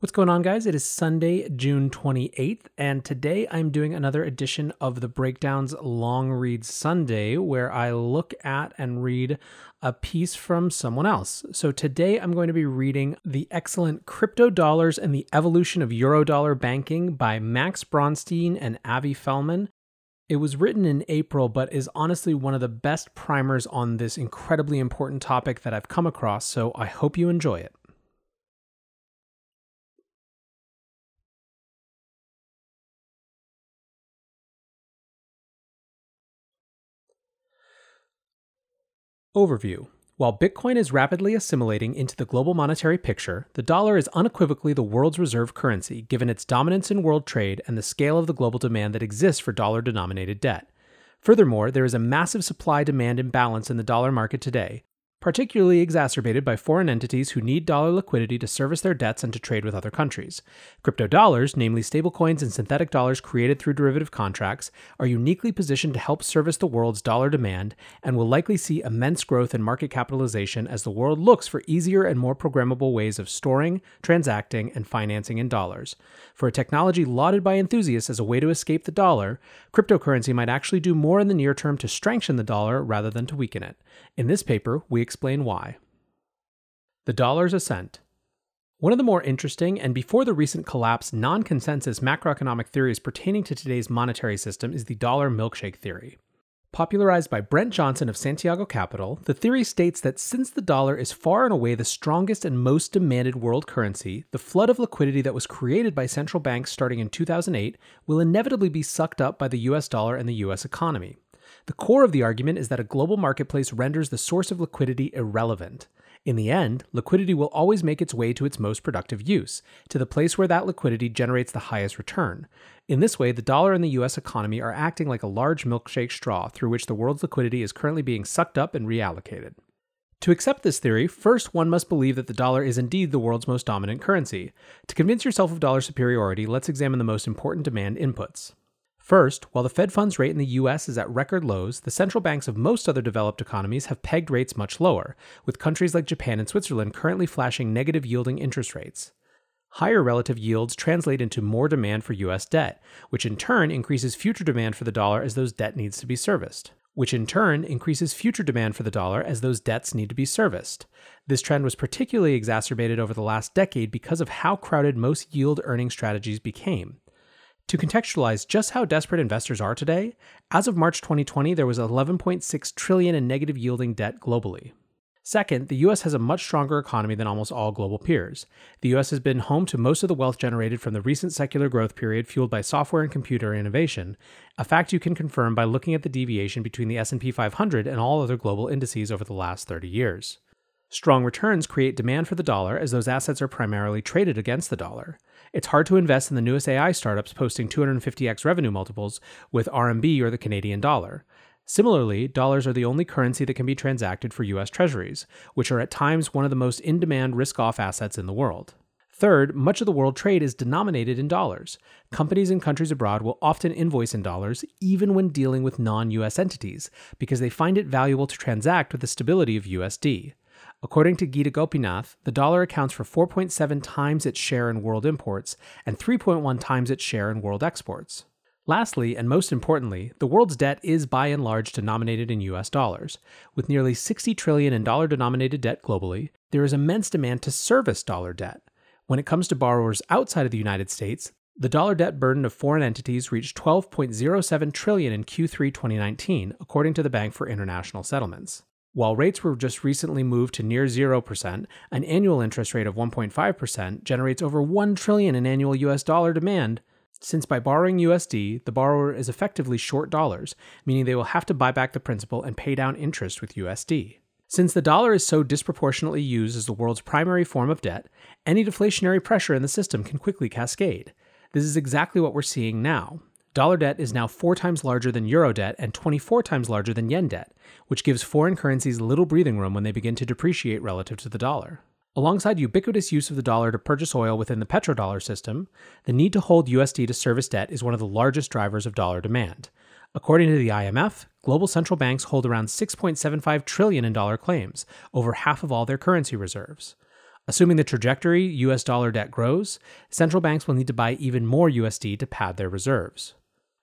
What's going on, guys? It is Sunday, June 28th, and today I'm doing another edition of the Breakdown's Long Read Sunday, where I look at and read a piece from someone else. So today I'm going to be reading The Excellent Crypto Dollars and the Evolution of Eurodollar Banking by Max Bronstein and Avi Felman. It was written in April, but is honestly one of the best primers on this incredibly important topic that I've come across, so I hope you enjoy it. Overview While Bitcoin is rapidly assimilating into the global monetary picture, the dollar is unequivocally the world's reserve currency given its dominance in world trade and the scale of the global demand that exists for dollar denominated debt. Furthermore, there is a massive supply demand imbalance in the dollar market today, particularly exacerbated by foreign entities who need dollar liquidity to service their debts and to trade with other countries. Crypto dollars, namely stablecoins and synthetic dollars created through derivative contracts, are uniquely positioned to help service the world's dollar demand and will likely see immense growth in market capitalization as the world looks for easier and more programmable ways of storing, transacting, and financing in dollars. For a technology lauded by enthusiasts as a way to escape the dollar, cryptocurrency might actually do more in the near term to strengthen the dollar rather than to weaken it. In this paper, we explain why. The dollar's ascent. One of the more interesting and before the recent collapse non consensus macroeconomic theories pertaining to today's monetary system is the dollar milkshake theory. Popularized by Brent Johnson of Santiago Capital, the theory states that since the dollar is far and away the strongest and most demanded world currency, the flood of liquidity that was created by central banks starting in 2008 will inevitably be sucked up by the US dollar and the US economy. The core of the argument is that a global marketplace renders the source of liquidity irrelevant. In the end, liquidity will always make its way to its most productive use, to the place where that liquidity generates the highest return. In this way, the dollar and the US economy are acting like a large milkshake straw through which the world's liquidity is currently being sucked up and reallocated. To accept this theory, first one must believe that the dollar is indeed the world's most dominant currency. To convince yourself of dollar superiority, let's examine the most important demand inputs. First, while the Fed funds rate in the US is at record lows, the central banks of most other developed economies have pegged rates much lower, with countries like Japan and Switzerland currently flashing negative yielding interest rates. Higher relative yields translate into more demand for US debt, which in turn increases future demand for the dollar as those debt needs to be serviced, which in turn increases future demand for the dollar as those debts need to be serviced. This trend was particularly exacerbated over the last decade because of how crowded most yield earning strategies became. To contextualize just how desperate investors are today, as of March 2020, there was 11.6 trillion in negative yielding debt globally. Second, the US has a much stronger economy than almost all global peers. The US has been home to most of the wealth generated from the recent secular growth period fueled by software and computer innovation, a fact you can confirm by looking at the deviation between the S&P 500 and all other global indices over the last 30 years. Strong returns create demand for the dollar as those assets are primarily traded against the dollar. It's hard to invest in the newest AI startups posting 250x revenue multiples with RMB or the Canadian dollar. Similarly, dollars are the only currency that can be transacted for US Treasuries, which are at times one of the most in demand risk off assets in the world. Third, much of the world trade is denominated in dollars. Companies in countries abroad will often invoice in dollars, even when dealing with non US entities, because they find it valuable to transact with the stability of USD. According to Gita Gopinath, the dollar accounts for 4.7 times its share in world imports and 3.1 times its share in world exports. Lastly, and most importantly, the world's debt is by and large denominated in US dollars. With nearly 60 trillion in dollar denominated debt globally, there is immense demand to service dollar debt. When it comes to borrowers outside of the United States, the dollar debt burden of foreign entities reached 12.07 trillion in Q3 2019, according to the Bank for International Settlements. While rates were just recently moved to near 0%, an annual interest rate of 1.5% generates over 1 trillion in annual US dollar demand. Since by borrowing USD, the borrower is effectively short dollars, meaning they will have to buy back the principal and pay down interest with USD. Since the dollar is so disproportionately used as the world's primary form of debt, any deflationary pressure in the system can quickly cascade. This is exactly what we're seeing now. Dollar debt is now four times larger than euro debt and 24 times larger than yen debt, which gives foreign currencies little breathing room when they begin to depreciate relative to the dollar. Alongside ubiquitous use of the dollar to purchase oil within the petrodollar system, the need to hold USD to service debt is one of the largest drivers of dollar demand. According to the IMF, global central banks hold around 6.75 trillion in dollar claims, over half of all their currency reserves. Assuming the trajectory US dollar debt grows, central banks will need to buy even more USD to pad their reserves.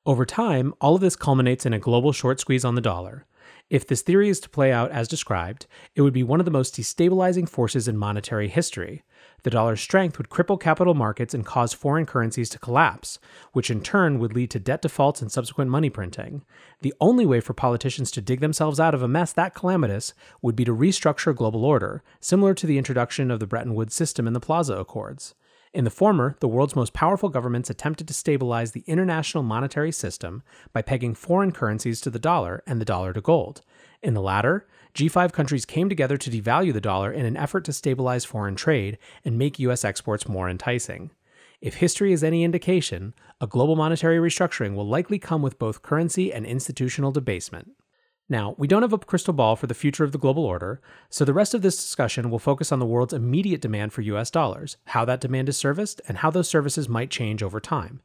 Over time, all of this culminates in a global short squeeze on the dollar. If this theory is to play out as described, it would be one of the most destabilizing forces in monetary history, the dollar's strength would cripple capital markets and cause foreign currencies to collapse, which in turn would lead to debt defaults and subsequent money printing. The only way for politicians to dig themselves out of a mess that calamitous would be to restructure global order, similar to the introduction of the Bretton Woods system in the Plaza Accords. In the former, the world's most powerful governments attempted to stabilize the international monetary system by pegging foreign currencies to the dollar and the dollar to gold. In the latter, G5 countries came together to devalue the dollar in an effort to stabilize foreign trade and make U.S. exports more enticing. If history is any indication, a global monetary restructuring will likely come with both currency and institutional debasement. Now, we don't have a crystal ball for the future of the global order, so the rest of this discussion will focus on the world's immediate demand for US dollars, how that demand is serviced, and how those services might change over time.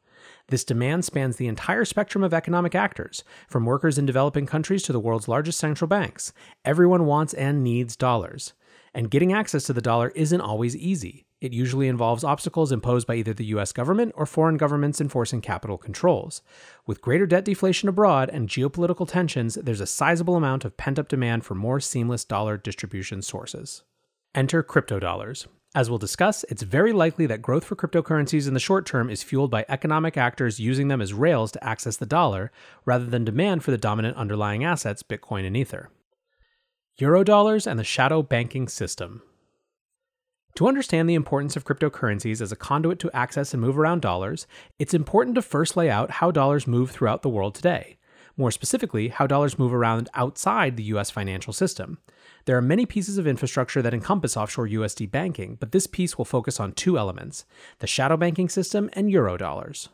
This demand spans the entire spectrum of economic actors, from workers in developing countries to the world's largest central banks. Everyone wants and needs dollars. And getting access to the dollar isn't always easy. It usually involves obstacles imposed by either the US government or foreign governments enforcing capital controls. With greater debt deflation abroad and geopolitical tensions, there's a sizable amount of pent up demand for more seamless dollar distribution sources. Enter crypto dollars. As we'll discuss, it's very likely that growth for cryptocurrencies in the short term is fueled by economic actors using them as rails to access the dollar, rather than demand for the dominant underlying assets, Bitcoin and Ether. Eurodollars and the shadow banking system. To understand the importance of cryptocurrencies as a conduit to access and move around dollars, it's important to first lay out how dollars move throughout the world today. More specifically, how dollars move around outside the US financial system. There are many pieces of infrastructure that encompass offshore USD banking, but this piece will focus on two elements the shadow banking system and eurodollars.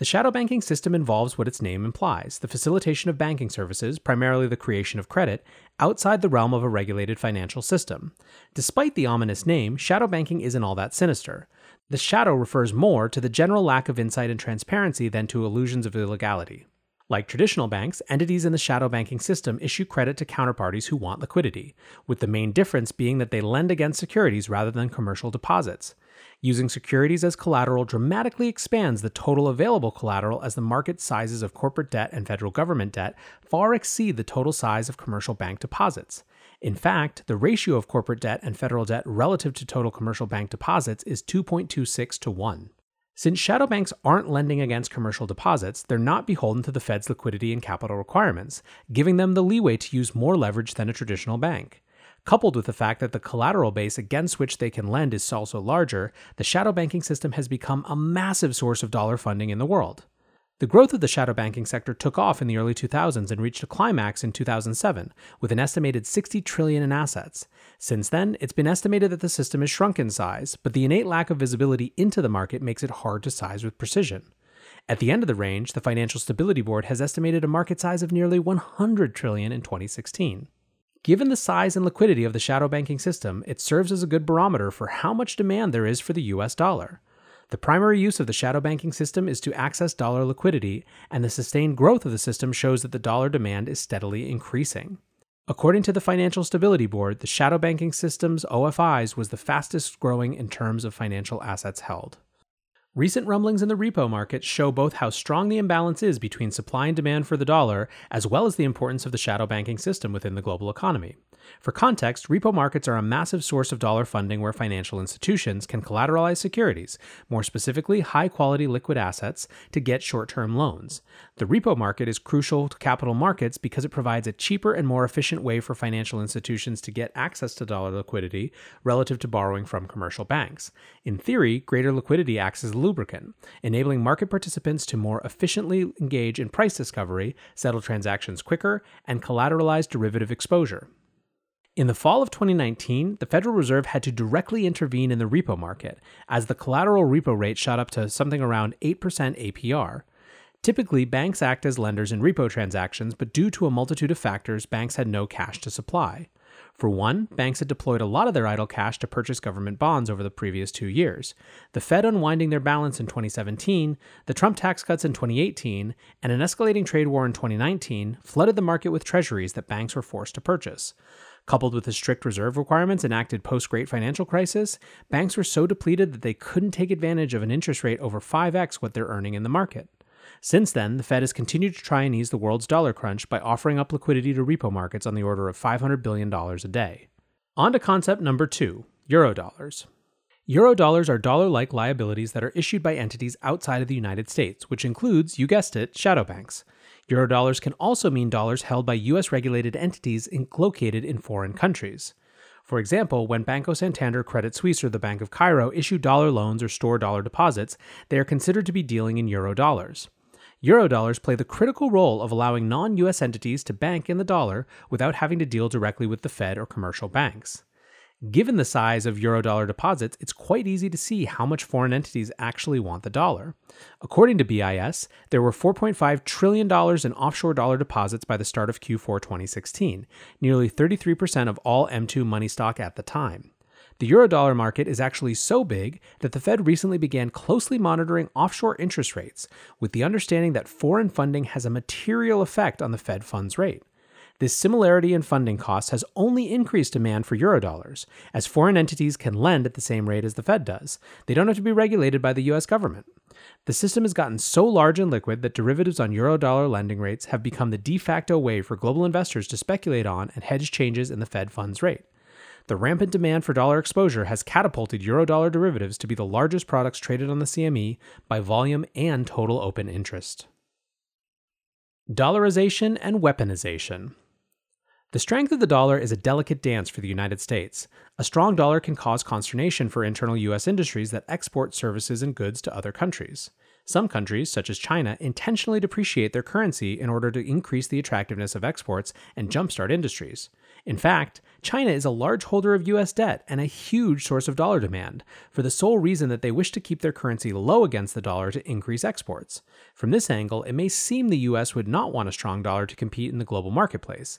The shadow banking system involves what its name implies the facilitation of banking services, primarily the creation of credit, outside the realm of a regulated financial system. Despite the ominous name, shadow banking isn't all that sinister. The shadow refers more to the general lack of insight and transparency than to illusions of illegality. Like traditional banks, entities in the shadow banking system issue credit to counterparties who want liquidity, with the main difference being that they lend against securities rather than commercial deposits. Using securities as collateral dramatically expands the total available collateral as the market sizes of corporate debt and federal government debt far exceed the total size of commercial bank deposits. In fact, the ratio of corporate debt and federal debt relative to total commercial bank deposits is 2.26 to 1. Since shadow banks aren't lending against commercial deposits, they're not beholden to the Fed's liquidity and capital requirements, giving them the leeway to use more leverage than a traditional bank. Coupled with the fact that the collateral base against which they can lend is also larger, the shadow banking system has become a massive source of dollar funding in the world. The growth of the shadow banking sector took off in the early 2000s and reached a climax in 2007 with an estimated 60 trillion in assets. Since then, it's been estimated that the system has shrunk in size, but the innate lack of visibility into the market makes it hard to size with precision. At the end of the range, the Financial Stability Board has estimated a market size of nearly 100 trillion in 2016. Given the size and liquidity of the shadow banking system, it serves as a good barometer for how much demand there is for the US dollar. The primary use of the shadow banking system is to access dollar liquidity, and the sustained growth of the system shows that the dollar demand is steadily increasing. According to the Financial Stability Board, the shadow banking system's OFIs was the fastest growing in terms of financial assets held. Recent rumblings in the repo market show both how strong the imbalance is between supply and demand for the dollar, as well as the importance of the shadow banking system within the global economy. For context, repo markets are a massive source of dollar funding where financial institutions can collateralize securities, more specifically high quality liquid assets, to get short term loans. The repo market is crucial to capital markets because it provides a cheaper and more efficient way for financial institutions to get access to dollar liquidity relative to borrowing from commercial banks. In theory, greater liquidity acts as a lubricant, enabling market participants to more efficiently engage in price discovery, settle transactions quicker, and collateralize derivative exposure. In the fall of 2019, the Federal Reserve had to directly intervene in the repo market as the collateral repo rate shot up to something around 8% APR. Typically, banks act as lenders in repo transactions, but due to a multitude of factors, banks had no cash to supply. For one, banks had deployed a lot of their idle cash to purchase government bonds over the previous two years. The Fed unwinding their balance in 2017, the Trump tax cuts in 2018, and an escalating trade war in 2019 flooded the market with treasuries that banks were forced to purchase. Coupled with the strict reserve requirements enacted post Great Financial Crisis, banks were so depleted that they couldn't take advantage of an interest rate over 5x what they're earning in the market. Since then, the Fed has continued to try and ease the world's dollar crunch by offering up liquidity to repo markets on the order of $500 billion a day. On to concept number two Eurodollars. Eurodollars are dollar like liabilities that are issued by entities outside of the United States, which includes, you guessed it, shadow banks. Eurodollars can also mean dollars held by US regulated entities in- located in foreign countries. For example, when Banco Santander, Credit Suisse, or the Bank of Cairo issue dollar loans or store dollar deposits, they are considered to be dealing in eurodollars. Eurodollars play the critical role of allowing non US entities to bank in the dollar without having to deal directly with the Fed or commercial banks. Given the size of eurodollar deposits, it's quite easy to see how much foreign entities actually want the dollar. According to BIS, there were $4.5 trillion in offshore dollar deposits by the start of Q4 2016, nearly 33% of all M2 money stock at the time. The eurodollar market is actually so big that the Fed recently began closely monitoring offshore interest rates, with the understanding that foreign funding has a material effect on the Fed funds rate. This similarity in funding costs has only increased demand for eurodollars, as foreign entities can lend at the same rate as the Fed does. They don't have to be regulated by the US government. The system has gotten so large and liquid that derivatives on eurodollar lending rates have become the de facto way for global investors to speculate on and hedge changes in the Fed funds rate. The rampant demand for dollar exposure has catapulted eurodollar derivatives to be the largest products traded on the CME by volume and total open interest. Dollarization and weaponization. The strength of the dollar is a delicate dance for the United States. A strong dollar can cause consternation for internal U.S. industries that export services and goods to other countries. Some countries, such as China, intentionally depreciate their currency in order to increase the attractiveness of exports and jumpstart industries. In fact, China is a large holder of US debt and a huge source of dollar demand, for the sole reason that they wish to keep their currency low against the dollar to increase exports. From this angle, it may seem the US would not want a strong dollar to compete in the global marketplace.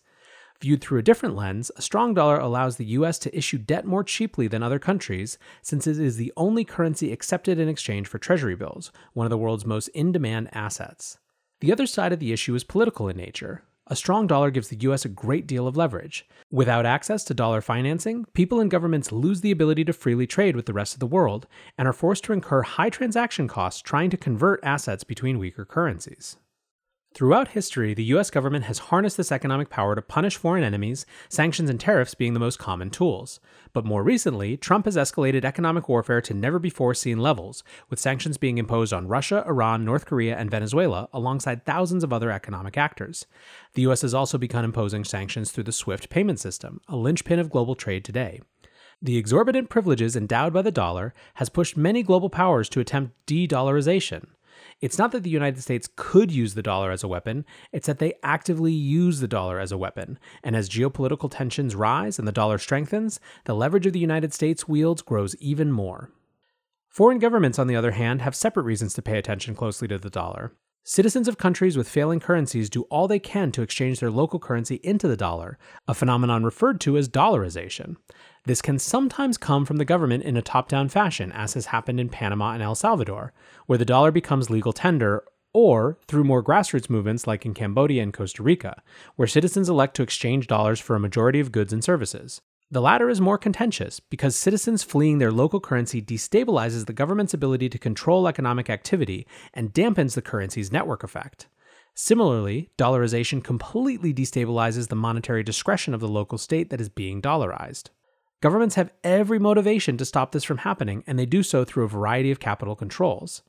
Viewed through a different lens, a strong dollar allows the US to issue debt more cheaply than other countries, since it is the only currency accepted in exchange for treasury bills, one of the world's most in demand assets. The other side of the issue is political in nature. A strong dollar gives the US a great deal of leverage. Without access to dollar financing, people and governments lose the ability to freely trade with the rest of the world and are forced to incur high transaction costs trying to convert assets between weaker currencies. Throughout history, the US government has harnessed this economic power to punish foreign enemies, sanctions and tariffs being the most common tools. But more recently, Trump has escalated economic warfare to never before seen levels, with sanctions being imposed on Russia, Iran, North Korea, and Venezuela, alongside thousands of other economic actors. The US has also begun imposing sanctions through the SWIFT payment system, a linchpin of global trade today. The exorbitant privileges endowed by the dollar has pushed many global powers to attempt de dollarization. It's not that the United States could use the dollar as a weapon, it's that they actively use the dollar as a weapon. And as geopolitical tensions rise and the dollar strengthens, the leverage of the United States wields grows even more. Foreign governments, on the other hand, have separate reasons to pay attention closely to the dollar. Citizens of countries with failing currencies do all they can to exchange their local currency into the dollar, a phenomenon referred to as dollarization. This can sometimes come from the government in a top down fashion, as has happened in Panama and El Salvador, where the dollar becomes legal tender, or through more grassroots movements like in Cambodia and Costa Rica, where citizens elect to exchange dollars for a majority of goods and services. The latter is more contentious because citizens fleeing their local currency destabilizes the government's ability to control economic activity and dampens the currency's network effect. Similarly, dollarization completely destabilizes the monetary discretion of the local state that is being dollarized. Governments have every motivation to stop this from happening, and they do so through a variety of capital controls.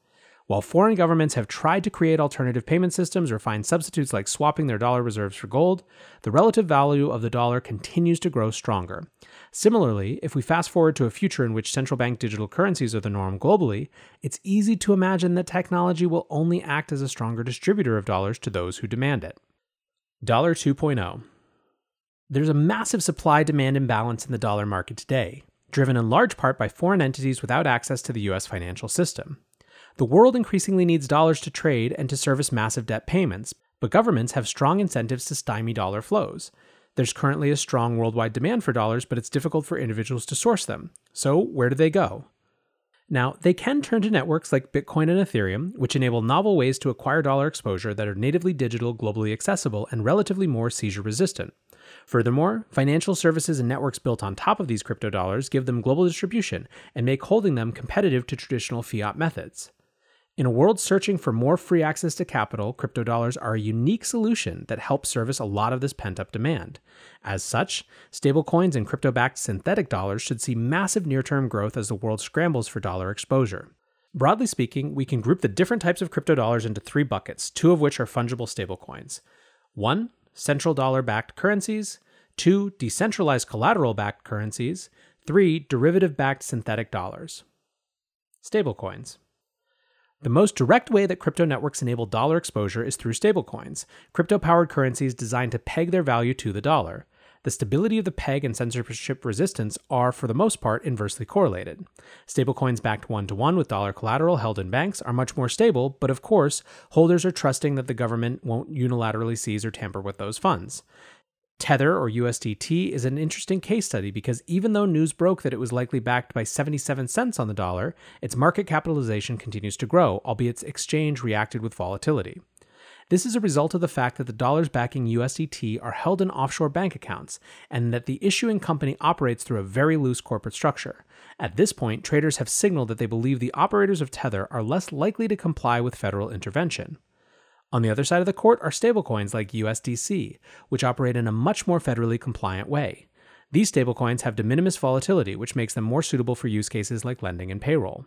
While foreign governments have tried to create alternative payment systems or find substitutes like swapping their dollar reserves for gold, the relative value of the dollar continues to grow stronger. Similarly, if we fast forward to a future in which central bank digital currencies are the norm globally, it's easy to imagine that technology will only act as a stronger distributor of dollars to those who demand it. Dollar 2.0 there's a massive supply demand imbalance in the dollar market today, driven in large part by foreign entities without access to the US financial system. The world increasingly needs dollars to trade and to service massive debt payments, but governments have strong incentives to stymie dollar flows. There's currently a strong worldwide demand for dollars, but it's difficult for individuals to source them. So, where do they go? Now, they can turn to networks like Bitcoin and Ethereum, which enable novel ways to acquire dollar exposure that are natively digital, globally accessible, and relatively more seizure resistant. Furthermore, financial services and networks built on top of these crypto dollars give them global distribution and make holding them competitive to traditional fiat methods. In a world searching for more free access to capital, crypto dollars are a unique solution that helps service a lot of this pent up demand. As such, stablecoins and crypto backed synthetic dollars should see massive near term growth as the world scrambles for dollar exposure. Broadly speaking, we can group the different types of crypto dollars into three buckets, two of which are fungible stablecoins. One, central dollar backed currencies. Two, decentralized collateral backed currencies. Three, derivative backed synthetic dollars. Stablecoins. The most direct way that crypto networks enable dollar exposure is through stablecoins, crypto powered currencies designed to peg their value to the dollar. The stability of the peg and censorship resistance are, for the most part, inversely correlated. Stablecoins backed one to one with dollar collateral held in banks are much more stable, but of course, holders are trusting that the government won't unilaterally seize or tamper with those funds. Tether, or USDT, is an interesting case study because even though news broke that it was likely backed by 77 cents on the dollar, its market capitalization continues to grow, albeit its exchange reacted with volatility. This is a result of the fact that the dollars backing USDT are held in offshore bank accounts and that the issuing company operates through a very loose corporate structure. At this point, traders have signaled that they believe the operators of Tether are less likely to comply with federal intervention. On the other side of the court are stablecoins like USDC, which operate in a much more federally compliant way. These stablecoins have de minimis volatility, which makes them more suitable for use cases like lending and payroll.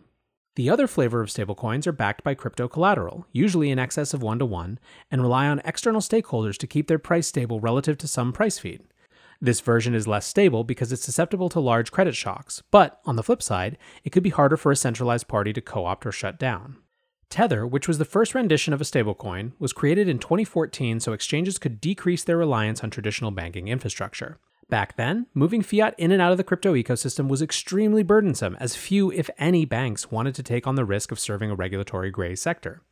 The other flavor of stablecoins are backed by crypto collateral, usually in excess of 1 to 1, and rely on external stakeholders to keep their price stable relative to some price feed. This version is less stable because it's susceptible to large credit shocks, but on the flip side, it could be harder for a centralized party to co opt or shut down. Tether, which was the first rendition of a stablecoin, was created in 2014 so exchanges could decrease their reliance on traditional banking infrastructure. Back then, moving fiat in and out of the crypto ecosystem was extremely burdensome, as few, if any, banks wanted to take on the risk of serving a regulatory gray sector.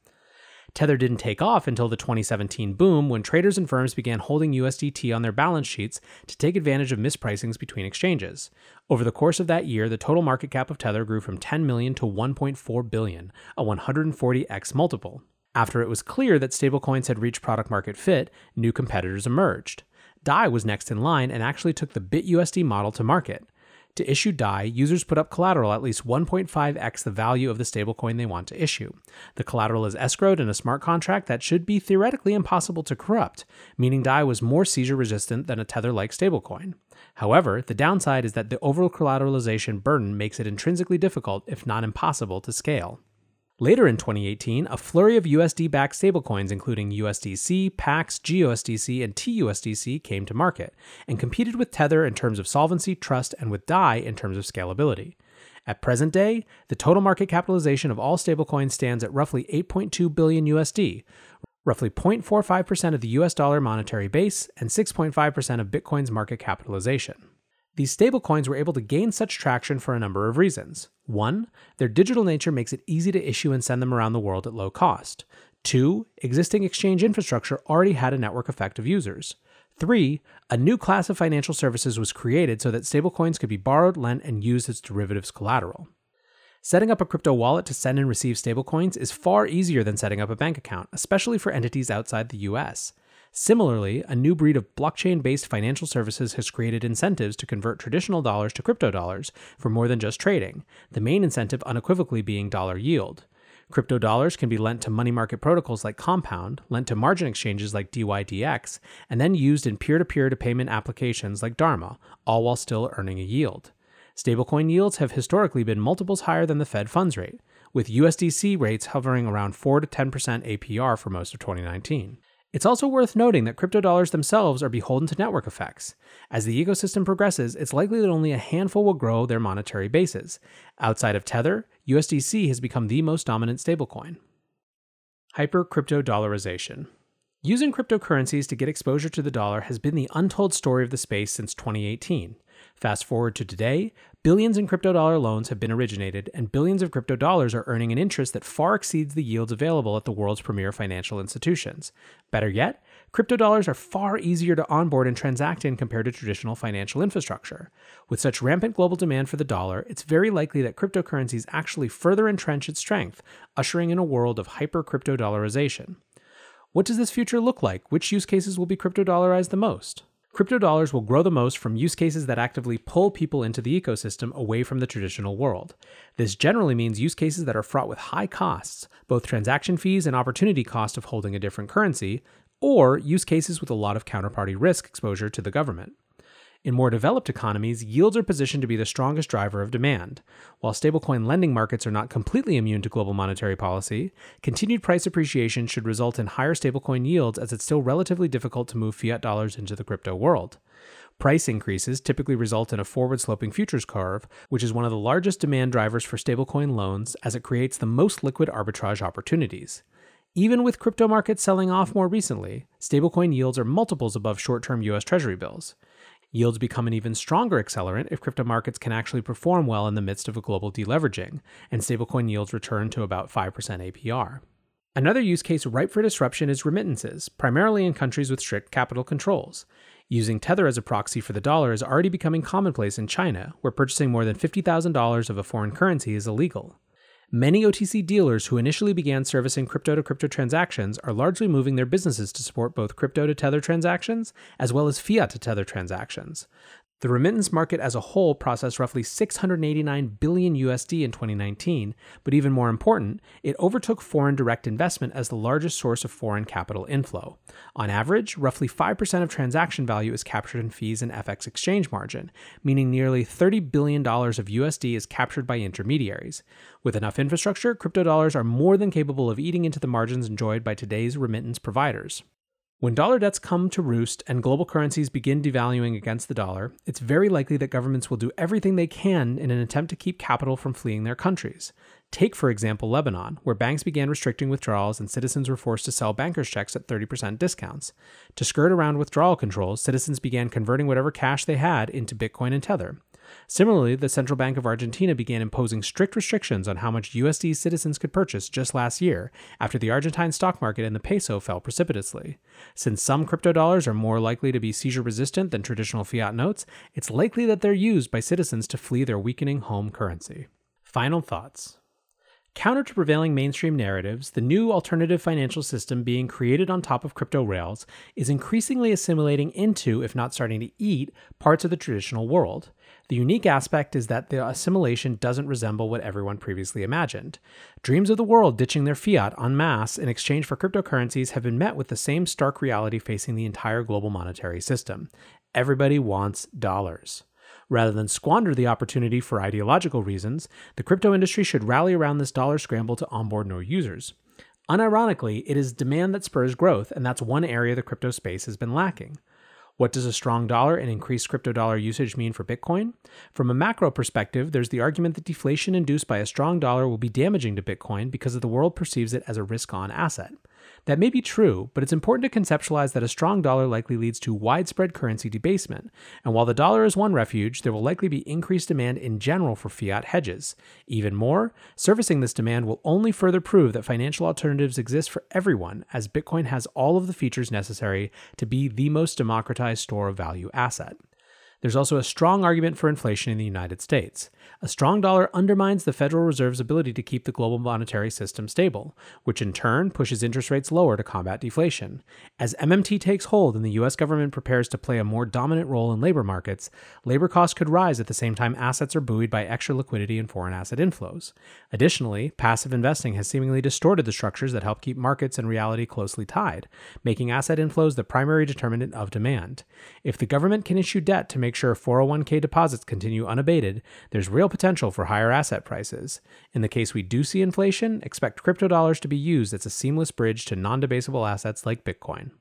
Tether didn't take off until the 2017 boom when traders and firms began holding USDT on their balance sheets to take advantage of mispricings between exchanges. Over the course of that year, the total market cap of Tether grew from 10 million to 1.4 billion, a 140x multiple. After it was clear that stablecoins had reached product market fit, new competitors emerged. DAI was next in line and actually took the BitUSD model to market. To issue DAI, users put up collateral at least 1.5x the value of the stablecoin they want to issue. The collateral is escrowed in a smart contract that should be theoretically impossible to corrupt, meaning DAI was more seizure resistant than a Tether like stablecoin. However, the downside is that the over collateralization burden makes it intrinsically difficult, if not impossible, to scale. Later in 2018, a flurry of USD backed stablecoins, including USDC, PAX, GUSDC, and TUSDC, came to market and competed with Tether in terms of solvency, trust, and with DAI in terms of scalability. At present day, the total market capitalization of all stablecoins stands at roughly 8.2 billion USD, roughly 0.45% of the US dollar monetary base, and 6.5% of Bitcoin's market capitalization. These stablecoins were able to gain such traction for a number of reasons. One, their digital nature makes it easy to issue and send them around the world at low cost. Two, existing exchange infrastructure already had a network effect of users. Three, a new class of financial services was created so that stablecoins could be borrowed, lent, and used as derivatives collateral. Setting up a crypto wallet to send and receive stablecoins is far easier than setting up a bank account, especially for entities outside the US. Similarly, a new breed of blockchain based financial services has created incentives to convert traditional dollars to crypto dollars for more than just trading, the main incentive unequivocally being dollar yield. Crypto dollars can be lent to money market protocols like Compound, lent to margin exchanges like DYDX, and then used in peer to peer to payment applications like Dharma, all while still earning a yield. Stablecoin yields have historically been multiples higher than the Fed funds rate, with USDC rates hovering around 4 to 10% APR for most of 2019. It's also worth noting that crypto dollars themselves are beholden to network effects. As the ecosystem progresses, it's likely that only a handful will grow their monetary bases. Outside of Tether, USDC has become the most dominant stablecoin. Hyper crypto dollarization. Using cryptocurrencies to get exposure to the dollar has been the untold story of the space since 2018. Fast forward to today, billions in crypto dollar loans have been originated, and billions of crypto dollars are earning an interest that far exceeds the yields available at the world's premier financial institutions. Better yet, crypto dollars are far easier to onboard and transact in compared to traditional financial infrastructure. With such rampant global demand for the dollar, it's very likely that cryptocurrencies actually further entrench its strength, ushering in a world of hyper crypto dollarization. What does this future look like? Which use cases will be crypto dollarized the most? Crypto dollars will grow the most from use cases that actively pull people into the ecosystem away from the traditional world. This generally means use cases that are fraught with high costs, both transaction fees and opportunity cost of holding a different currency, or use cases with a lot of counterparty risk exposure to the government. In more developed economies, yields are positioned to be the strongest driver of demand. While stablecoin lending markets are not completely immune to global monetary policy, continued price appreciation should result in higher stablecoin yields as it's still relatively difficult to move fiat dollars into the crypto world. Price increases typically result in a forward sloping futures curve, which is one of the largest demand drivers for stablecoin loans as it creates the most liquid arbitrage opportunities. Even with crypto markets selling off more recently, stablecoin yields are multiples above short term US Treasury bills. Yields become an even stronger accelerant if crypto markets can actually perform well in the midst of a global deleveraging, and stablecoin yields return to about 5% APR. Another use case ripe for disruption is remittances, primarily in countries with strict capital controls. Using Tether as a proxy for the dollar is already becoming commonplace in China, where purchasing more than $50,000 of a foreign currency is illegal. Many OTC dealers who initially began servicing crypto to crypto transactions are largely moving their businesses to support both crypto to Tether transactions as well as fiat to Tether transactions. The remittance market as a whole processed roughly 689 billion USD in 2019, but even more important, it overtook foreign direct investment as the largest source of foreign capital inflow. On average, roughly 5% of transaction value is captured in fees and FX exchange margin, meaning nearly $30 billion of USD is captured by intermediaries. With enough infrastructure, crypto dollars are more than capable of eating into the margins enjoyed by today's remittance providers. When dollar debts come to roost and global currencies begin devaluing against the dollar, it's very likely that governments will do everything they can in an attempt to keep capital from fleeing their countries. Take, for example, Lebanon, where banks began restricting withdrawals and citizens were forced to sell bankers' checks at 30% discounts. To skirt around withdrawal controls, citizens began converting whatever cash they had into Bitcoin and Tether. Similarly, the Central Bank of Argentina began imposing strict restrictions on how much USD citizens could purchase just last year after the Argentine stock market and the peso fell precipitously. Since some crypto dollars are more likely to be seizure resistant than traditional fiat notes, it's likely that they're used by citizens to flee their weakening home currency. Final thoughts. Counter to prevailing mainstream narratives, the new alternative financial system being created on top of crypto rails is increasingly assimilating into, if not starting to eat, parts of the traditional world. The unique aspect is that the assimilation doesn't resemble what everyone previously imagined. Dreams of the world ditching their fiat en masse in exchange for cryptocurrencies have been met with the same stark reality facing the entire global monetary system. Everybody wants dollars. Rather than squander the opportunity for ideological reasons, the crypto industry should rally around this dollar scramble to onboard more users. Unironically, it is demand that spurs growth, and that's one area the crypto space has been lacking. What does a strong dollar and increased crypto dollar usage mean for Bitcoin? From a macro perspective, there's the argument that deflation induced by a strong dollar will be damaging to Bitcoin because the world perceives it as a risk on asset. That may be true, but it's important to conceptualize that a strong dollar likely leads to widespread currency debasement, and while the dollar is one refuge, there will likely be increased demand in general for fiat hedges. Even more, servicing this demand will only further prove that financial alternatives exist for everyone, as Bitcoin has all of the features necessary to be the most democratized store of value asset. There's also a strong argument for inflation in the United States. A strong dollar undermines the Federal Reserve's ability to keep the global monetary system stable, which in turn pushes interest rates lower to combat deflation. As MMT takes hold and the US government prepares to play a more dominant role in labor markets, labor costs could rise at the same time assets are buoyed by extra liquidity and foreign asset inflows. Additionally, passive investing has seemingly distorted the structures that help keep markets and reality closely tied, making asset inflows the primary determinant of demand. If the government can issue debt to make make sure 401k deposits continue unabated, there's real potential for higher asset prices. In the case we do see inflation, expect crypto dollars to be used as a seamless bridge to non debasable assets like Bitcoin.